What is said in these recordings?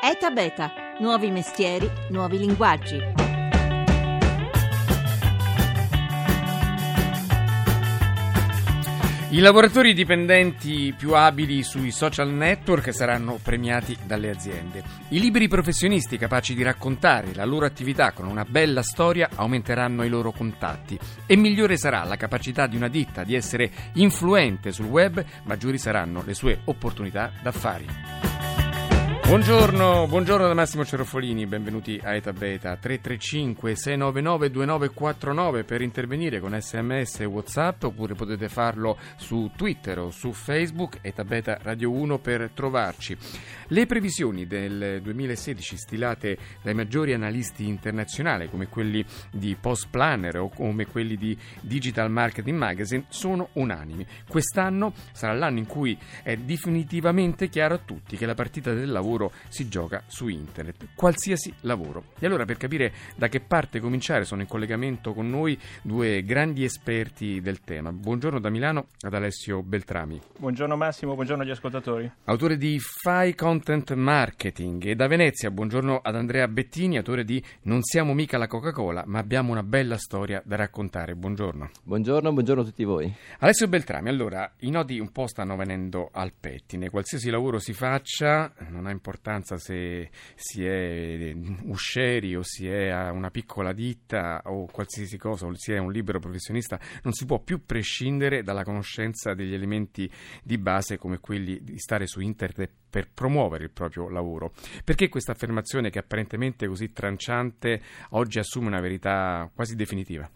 ETA Beta, nuovi mestieri, nuovi linguaggi. I lavoratori dipendenti più abili sui social network saranno premiati dalle aziende. I liberi professionisti capaci di raccontare la loro attività con una bella storia aumenteranno i loro contatti e migliore sarà la capacità di una ditta di essere influente sul web, maggiori saranno le sue opportunità d'affari. Buongiorno, buongiorno da Massimo Cerofolini, benvenuti a Eta Beta 335 699 2949 per intervenire con sms e whatsapp oppure potete farlo su Twitter o su Facebook Eta Beta Radio 1 per trovarci. Le previsioni del 2016 stilate dai maggiori analisti internazionali come quelli di Post Planner o come quelli di Digital Marketing Magazine sono unanimi. Quest'anno sarà l'anno in cui è definitivamente chiaro a tutti che la partita del lavoro lavoro si gioca su internet, qualsiasi lavoro. E allora per capire da che parte cominciare sono in collegamento con noi due grandi esperti del tema. Buongiorno da Milano ad Alessio Beltrami. Buongiorno Massimo, buongiorno agli ascoltatori. Autore di Fai Content Marketing e da Venezia, buongiorno ad Andrea Bettini, autore di Non siamo mica la Coca-Cola, ma abbiamo una bella storia da raccontare. Buongiorno. Buongiorno, buongiorno a tutti voi. Alessio Beltrami, allora, i nodi un po' stanno venendo al pettine. Qualsiasi lavoro si faccia, non ha importanza importanza se si è uscieri o si è una piccola ditta o qualsiasi cosa, o si è un libero professionista, non si può più prescindere dalla conoscenza degli elementi di base come quelli di stare su internet per promuovere il proprio lavoro. Perché questa affermazione che apparentemente è così tranciante oggi assume una verità quasi definitiva?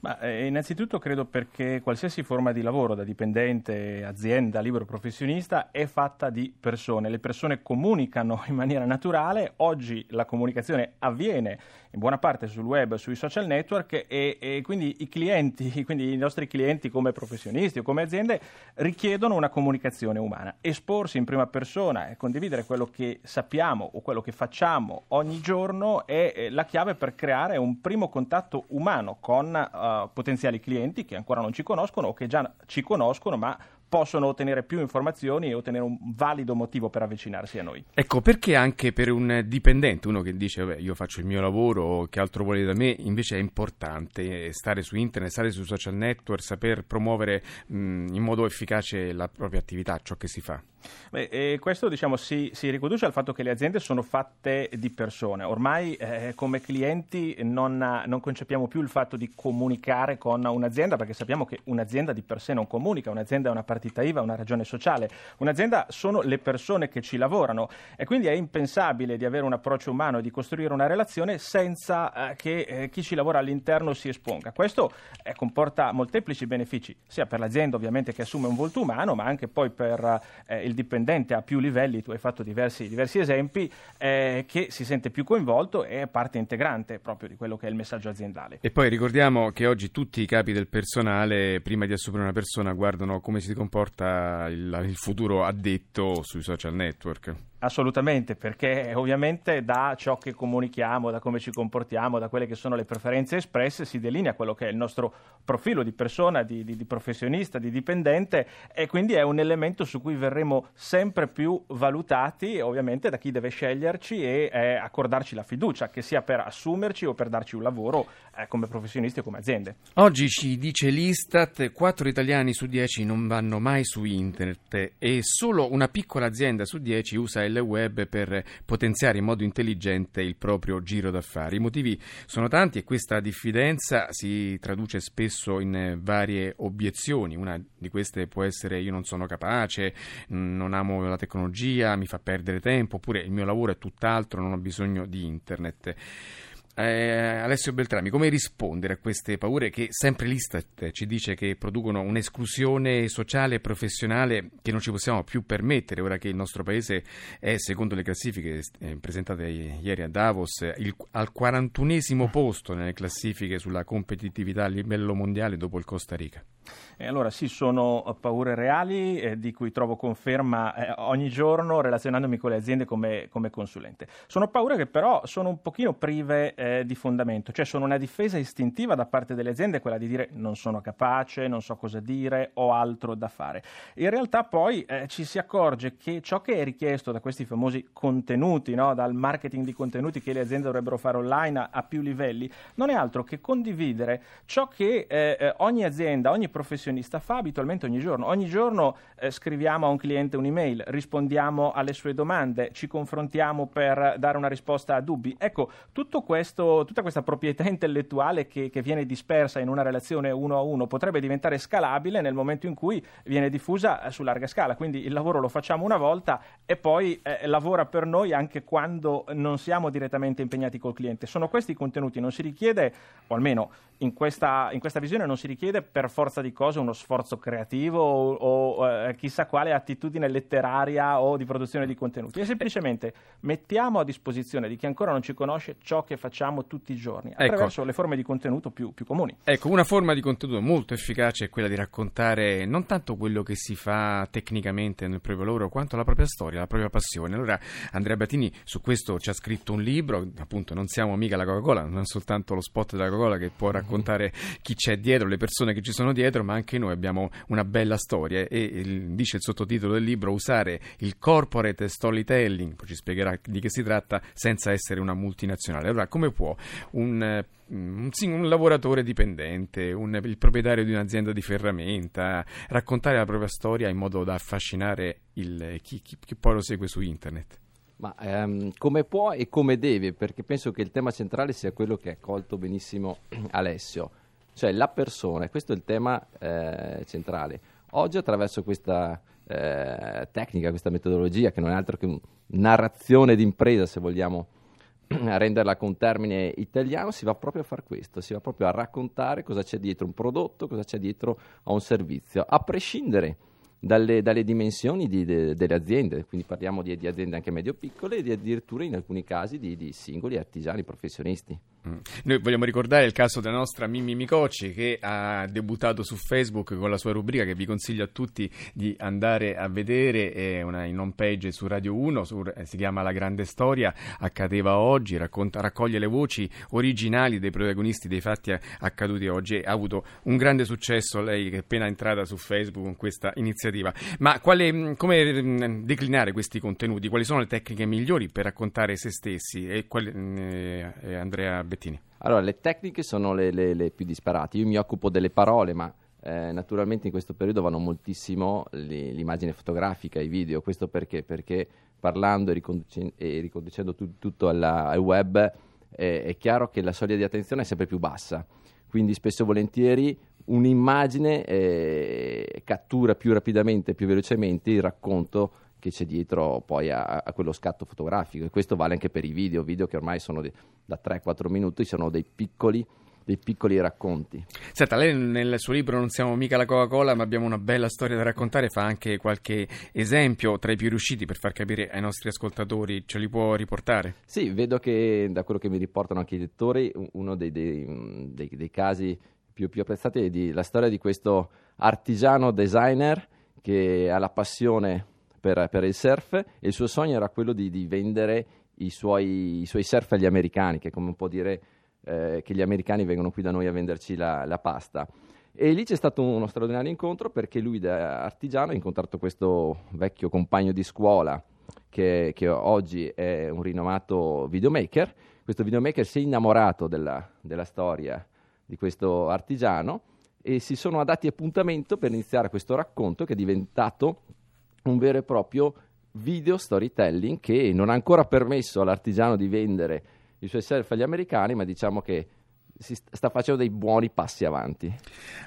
Ma, eh, innanzitutto credo perché qualsiasi forma di lavoro, da dipendente, azienda, libero professionista, è fatta di persone. Le persone comunicano in maniera naturale, oggi la comunicazione avviene in buona parte sul web, sui social network e, e quindi i clienti, quindi i nostri clienti come professionisti o come aziende richiedono una comunicazione umana. Esporsi in prima persona e condividere quello che sappiamo o quello che facciamo ogni giorno è la chiave per creare un primo contatto umano con uh, potenziali clienti che ancora non ci conoscono o che già ci conoscono ma possono ottenere più informazioni e ottenere un valido motivo per avvicinarsi a noi. Ecco, perché anche per un dipendente, uno che dice vabbè, io faccio il mio lavoro, che altro vuole da me, invece è importante stare su internet, stare sui social network, saper promuovere mh, in modo efficace la propria attività, ciò che si fa? Beh, questo diciamo, si, si, riconduce al fatto che le aziende sono fatte di persone. Ormai eh, come clienti non, non, concepiamo più il fatto di comunicare con un'azienda perché sappiamo che un'azienda di per sé non comunica, un'azienda è una partita IVA, una ragione sociale. Un'azienda sono le persone che ci lavorano e quindi è impensabile di avere un approccio umano e di costruire una relazione senza eh, che eh, chi ci lavora all'interno si esponga. Questo eh, comporta molteplici benefici, sia per l'azienda ovviamente che assume un volto umano, ma anche poi per il dipendente a più livelli, tu hai fatto diversi, diversi esempi, che si sente più coinvolto e è parte integrante proprio di quello che è il messaggio aziendale. E poi ricordiamo che oggi tutti i capi del personale, prima di assumere una persona, guardano come si comporta il, il futuro addetto sui social network. Assolutamente, perché ovviamente da ciò che comunichiamo, da come ci comportiamo, da quelle che sono le preferenze espresse, si delinea quello che è il nostro profilo di persona, di, di, di, professionista, di dipendente e quindi è un elemento su cui verremo sempre più valutati, ovviamente da chi deve sceglierci e eh, accordarci la fiducia, che sia per assumerci o per darci un lavoro eh, come professionisti o come aziende. Oggi ci dice l'Istat, 4 italiani su 10 non vanno mai su internet e solo una piccola azienda su 10 usa il web per potenziare in modo intelligente il proprio giro d'affari. I motivi sono tanti e questa diffidenza si traduce spesso in varie obiezioni. Una di queste può essere io non sono capace, non amo la tecnologia, mi fa perdere tempo, oppure il mio lavoro è tutt'altro, non ho bisogno di internet. Eh, Alessio Beltrami, come rispondere a queste paure che sempre l'Istat ci dice che producono un'esclusione sociale e professionale che non ci possiamo più permettere, ora che il nostro paese è, secondo le classifiche eh, presentate ieri a Davos, il, al 41 posto nelle classifiche sulla competitività a livello mondiale dopo il Costa Rica? E allora sì, sono paure reali eh, di cui trovo conferma eh, ogni giorno relazionandomi con le aziende come, come, consulente. Sono paure che però sono un pochino prive eh, di fondamento, cioè sono una difesa istintiva da parte delle aziende, quella di dire non sono capace, non so cosa dire, ho altro da fare. In realtà poi eh, ci si accorge che ciò che è richiesto da questi famosi contenuti, no? dal marketing di contenuti che le aziende dovrebbero fare online a, a più livelli, non è altro che condividere ciò che eh, eh, ogni azienda, ogni professionista fa abitualmente ogni giorno. Ogni giorno eh, scriviamo a un cliente un'email, rispondiamo alle sue domande, ci confrontiamo per dare una risposta a dubbi. Ecco, questo, tutta questa proprietà intellettuale che, che, viene dispersa in una relazione uno a uno potrebbe diventare scalabile nel momento in cui viene diffusa eh, su larga scala. Quindi il lavoro lo facciamo una volta e poi eh, lavora per noi anche quando non siamo direttamente impegnati col cliente. Sono questi i contenuti, non si richiede, o almeno in questa, in questa visione non si richiede per forza di cose uno sforzo creativo o, o eh, chissà quale attitudine letteraria o di produzione di contenuti, è semplicemente mettiamo a disposizione di chi ancora non ci conosce ciò che facciamo tutti i giorni ecco. attraverso ecco. le forme di contenuto più, più, comuni. Ecco, una forma di contenuto molto efficace è quella di raccontare non tanto quello che si fa tecnicamente nel proprio lavoro, quanto la propria storia, la propria passione. Allora, Andrea Battini su questo ci ha scritto un libro, appunto, non siamo mica la Coca-Cola, non è soltanto lo spot della Coca-Cola che può raccontare chi c'è dietro, le persone che ci sono dietro, ma anche noi abbiamo una bella storia e il, dice il sottotitolo del libro usare il corporate storytelling, ci spiegherà di che si tratta, senza essere una multinazionale. Allora, come può un un, un, lavoratore dipendente, un, il proprietario di un'azienda di ferramenta, raccontare la propria storia in modo da affascinare il, chi, chi, chi poi lo segue su internet. Ma ehm, come può e come deve, perché penso che il tema centrale sia quello che ha colto benissimo Alessio, cioè la persona, questo è il tema eh, centrale. Oggi attraverso questa eh, tecnica, questa metodologia, che non è altro che narrazione d'impresa, se vogliamo renderla con termine italiano, si va proprio a fare questo, si va proprio a raccontare cosa c'è dietro un prodotto, cosa c'è dietro a un servizio, a prescindere dalle, dalle dimensioni di, de, delle aziende, quindi parliamo di, di aziende anche medio-piccole e di addirittura in alcuni casi di, di singoli artigiani professionisti. Mm. Noi vogliamo ricordare il caso della nostra Mimmi Micocci che ha debuttato su Facebook con la sua rubrica che vi consiglio a tutti di andare a vedere, è una in home page su Radio 1, su, eh, si chiama La Grande Storia, accadeva oggi, racconta, raccoglie le voci originali dei protagonisti dei fatti accaduti oggi ha avuto un grande successo lei che è appena entrata su Facebook con questa iniziativa. Ma quale, mm, come mm, declinare questi contenuti? Quali sono le tecniche migliori per raccontare se stessi? E quali, eh, eh Andrea Bettini? Allora, le tecniche sono le, le, le più disparate. Io mi occupo delle parole, ma eh, naturalmente in questo periodo vanno moltissimo li, l'immagine fotografica, i video. Questo perché? Perché parlando e, riconducendo, e riconducendo tu, tutto alla, al web eh, è chiaro che la soglia di attenzione è sempre più bassa. Quindi spesso e volentieri un'immagine eh, cattura più rapidamente, più velocemente il racconto che c'è dietro poi a, a, quello scatto fotografico e questo vale anche per i video, video che ormai sono di, da 3-4 minuti, sono dei piccoli dei piccoli racconti. Senta, lei nel suo libro non siamo mica la Coca-Cola, ma abbiamo una bella storia da raccontare, fa anche qualche esempio tra i più riusciti per far capire ai nostri ascoltatori, ce li può riportare? Sì, vedo che da quello che mi riportano anche i lettori, uno dei, dei, dei, dei casi più, più apprezzati è di, la storia di questo artigiano designer che ha la passione per, per il surf e il suo sogno era quello di, di vendere i suoi, i suoi, surf agli americani, che è come un po' dire eh, che gli americani vengono qui da noi a venderci la, la pasta. E lì c'è stato uno straordinario incontro perché lui da artigiano ha incontrato questo vecchio compagno di scuola che, che oggi è un rinomato videomaker. Questo videomaker si è innamorato della, della storia di questo artigiano e si sono dati appuntamento per iniziare questo racconto che è diventato un vero e proprio video storytelling che non ha ancora permesso all'artigiano di vendere i suoi surf agli americani, ma diciamo che si sta facendo dei buoni passi avanti.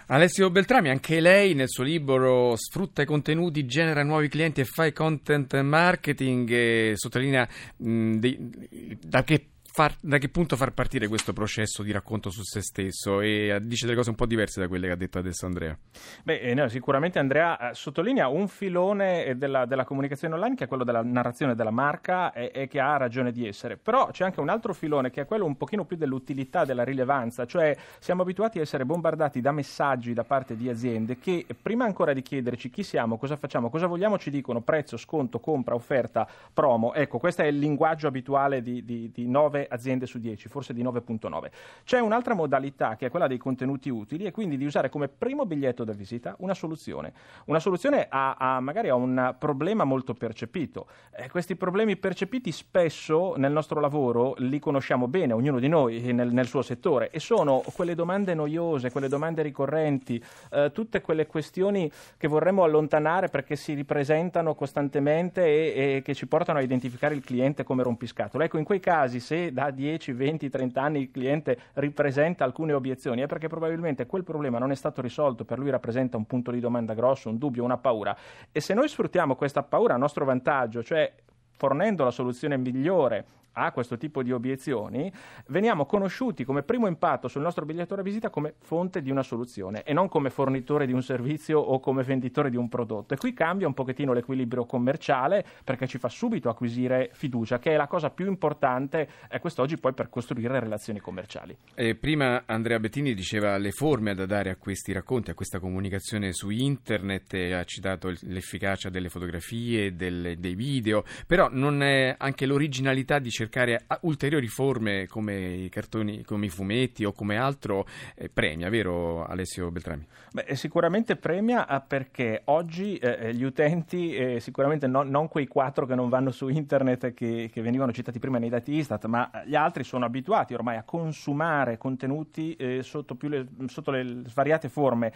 Alessio Beltrami, anche lei nel suo libro Sfrutta i contenuti, genera nuovi clienti e fai content marketing, e sottolinea mh, dei, da che far, da che punto far partire questo processo di racconto su se stesso e dice delle cose un po' diverse da quelle che ha detto adesso Andrea. Beh, eh, no, sicuramente Andrea eh, sottolinea un filone della, della, comunicazione online che è quello della narrazione della marca e, e, che ha ragione di essere, però c'è anche un altro filone che è quello un pochino più dell'utilità, della rilevanza, cioè siamo abituati a essere bombardati da messaggi da parte di aziende che prima ancora di chiederci chi siamo, cosa facciamo, cosa vogliamo, ci dicono prezzo, sconto, compra, offerta, promo. Ecco, questo è il linguaggio abituale di, di, di 9 aziende su 10, forse di 9.9. C'è un'altra modalità che è quella dei contenuti utili e quindi di usare come primo biglietto da visita una soluzione. Una soluzione a, a magari a un problema molto percepito. Eh, questi problemi percepiti spesso nel nostro lavoro li conosciamo bene, ognuno di noi nel, nel suo settore, e sono quelle domande noiose, quelle domande ricorrenti, eh, tutte quelle questioni che vorremmo allontanare perché si ripresentano costantemente e, e che ci portano a identificare il cliente come rompiscatole. Ecco, in quei casi, se da 10, 20, 30 anni il cliente ripresenta alcune obiezioni, è perché probabilmente quel problema non è stato risolto, per lui rappresenta un punto di domanda grosso, un dubbio, una paura. E se noi sfruttiamo questa paura a nostro vantaggio, cioè fornendo la soluzione migliore a questo tipo di obiezioni, veniamo conosciuti come primo impatto sul nostro biglietto da visita come fonte di una soluzione e non come fornitore di un servizio o come venditore di un prodotto. E qui cambia un pochettino l'equilibrio commerciale perché ci fa subito acquisire fiducia, che è la cosa più importante eh, quest'oggi poi per costruire relazioni commerciali. Eh, prima Andrea Bettini diceva le forme da dare a questi racconti, a questa comunicazione su internet, ha citato l'efficacia delle fotografie, delle, dei video, però non è anche l'originalità di cercare ulteriori forme come i cartoni, come i fumetti o come altro eh, premia, vero Alessio Beltrami? Beh, sicuramente premia ah, perché oggi eh, eh, gli utenti, eh, sicuramente no, non quei quattro che non vanno su internet che, che, venivano citati prima nei dati Istat, ma gli altri sono abituati ormai a consumare contenuti eh, sotto, le, sotto, le, svariate forme.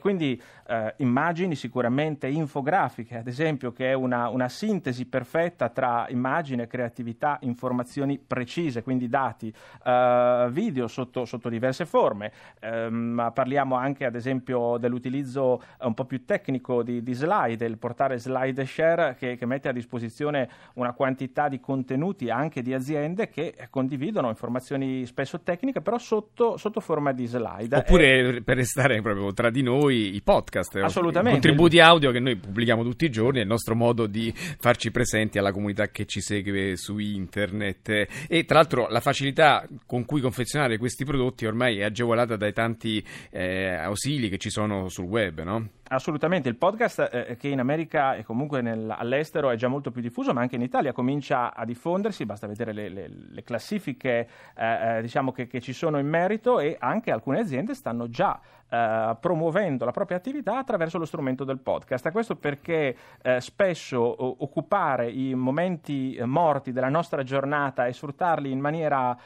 quindi eh, immagini sicuramente, infografiche ad esempio, che è una, una sintesi perfetta tra immagine, creatività, informazione informazioni precise, quindi dati, uh, video sotto, sotto, diverse forme. Um, parliamo anche ad esempio dell'utilizzo un po' più tecnico di, di slide, il portare slide share che, che, mette a disposizione una quantità di contenuti anche di aziende che condividono informazioni spesso tecniche, però sotto, sotto forma di slide. Oppure e... per restare proprio tra di noi i podcast, Assolutamente. i contributi audio che noi pubblichiamo tutti i giorni, è il nostro modo di farci presenti alla comunità che ci segue su internet internet e tra l'altro la facilità con cui confezionare questi prodotti ormai è agevolata dai tanti eh, ausili che ci sono sul web, no? Assolutamente, il podcast eh, che in America e comunque nel, all'estero è già molto più diffuso, ma anche in Italia comincia a diffondersi, basta vedere le, le, le classifiche eh, eh diciamo che, che, ci sono in merito e anche alcune aziende stanno già eh, promuovendo la propria attività attraverso lo strumento del podcast. Questo perché eh, spesso occupare i momenti eh, morti della nostra giornata e sfruttarli in maniera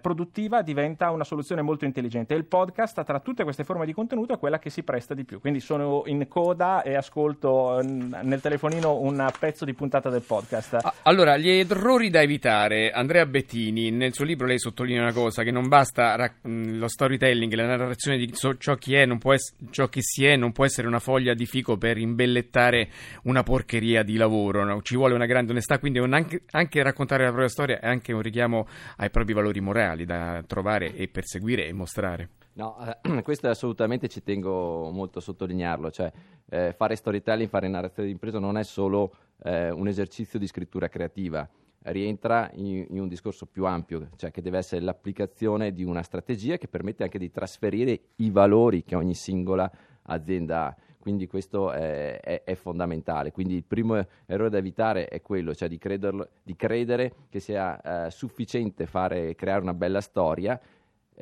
produttiva diventa una soluzione molto intelligente. Il podcast tra tutte queste forme di contenuto è quella che si presta di più, quindi sono in coda e ascolto nel telefonino un pezzo di puntata del podcast. Allora, gli errori da evitare. Andrea Bettini, nel suo libro lei sottolinea una cosa, che non basta rac- lo storytelling, la narrazione di ciò chi è, ess- ciò che si è non può essere una foglia di fico per imbellettare una porcheria di lavoro, no? ci vuole una grande onestà, quindi anche, anche raccontare la propria storia è anche un richiamo ai propri valori morali da trovare e perseguire e mostrare. No, eh, questo assolutamente ci tengo molto a sottolinearlo, cioè eh, fare storytelling, fare narrazione di impresa non è solo eh, un esercizio di scrittura creativa, rientra in, in, un discorso più ampio, cioè che deve essere l'applicazione di una strategia che permette anche di trasferire i valori che ogni singola azienda ha. Quindi questo è, è, è fondamentale. Quindi il primo errore da evitare è quello, cioè di, crederlo, di credere che sia eh, sufficiente fare, creare una bella storia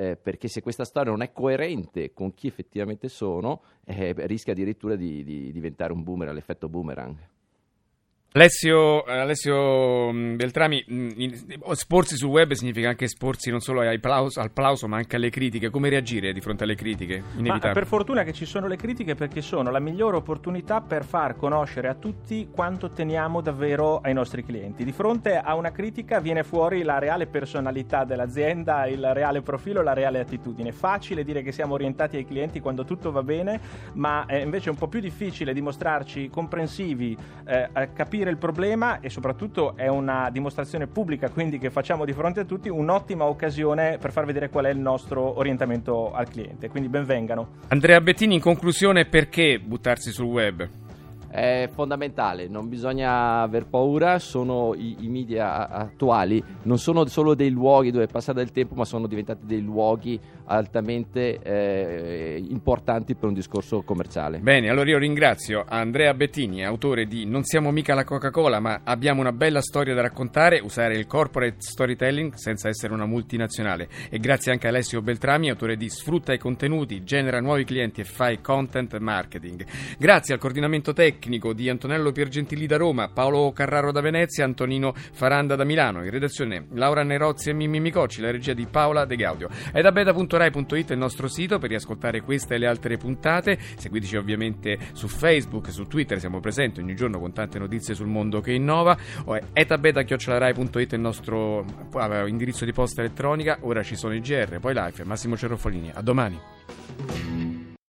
eh, perché se questa storia non è coerente con chi effettivamente sono, eh, rischia addirittura di, di diventare un boomerang, l'effetto boomerang. Alessio, Alessio, mm, Beltrami, mm, esporsi sul web significa anche esporsi non solo plauso, al plauso, ma anche alle critiche. Come reagire di fronte alle critiche? Per fortuna che ci sono le critiche perché sono la migliore opportunità per far conoscere a tutti quanto teniamo davvero ai nostri clienti. Di fronte a una critica viene fuori la reale personalità dell'azienda, il reale profilo, la reale attitudine. Facile dire che siamo orientati ai clienti quando tutto va bene, ma è invece un po' più difficile dimostrarci comprensivi, eh, capire capire il problema e soprattutto è una dimostrazione pubblica, quindi che facciamo di fronte a tutti, un'ottima occasione per far vedere qual è il nostro orientamento al cliente. Quindi benvengano. Andrea Bettini, in conclusione, perché buttarsi sul web? è fondamentale, non bisogna aver paura, sono i, i, media attuali, non sono solo dei luoghi dove passare del tempo, ma sono diventati dei luoghi altamente eh, importanti per un discorso commerciale. Bene, allora io ringrazio Andrea Bettini, autore di Non siamo mica la Coca-Cola, ma abbiamo una bella storia da raccontare, usare il corporate storytelling senza essere una multinazionale. E grazie anche a Alessio Beltrami, autore di Sfrutta i contenuti, genera nuovi clienti e fai content marketing. Grazie al coordinamento tecnico di Antonello Piergentili da Roma, Paolo Carraro da Venezia, Antonino Faranda da Milano. In redazione Laura Nerozzi e Mimmi Micocci, la regia di Paola De Gaudio. È da beta.rai.it il nostro sito per riascoltare queste e le altre puntate. Seguiteci ovviamente su Facebook, su Twitter, siamo presenti ogni giorno con tante notizie sul mondo che innova. O è il nostro indirizzo di posta elettronica. Ora ci sono i GR, poi live. Massimo Cerrofolini. A domani.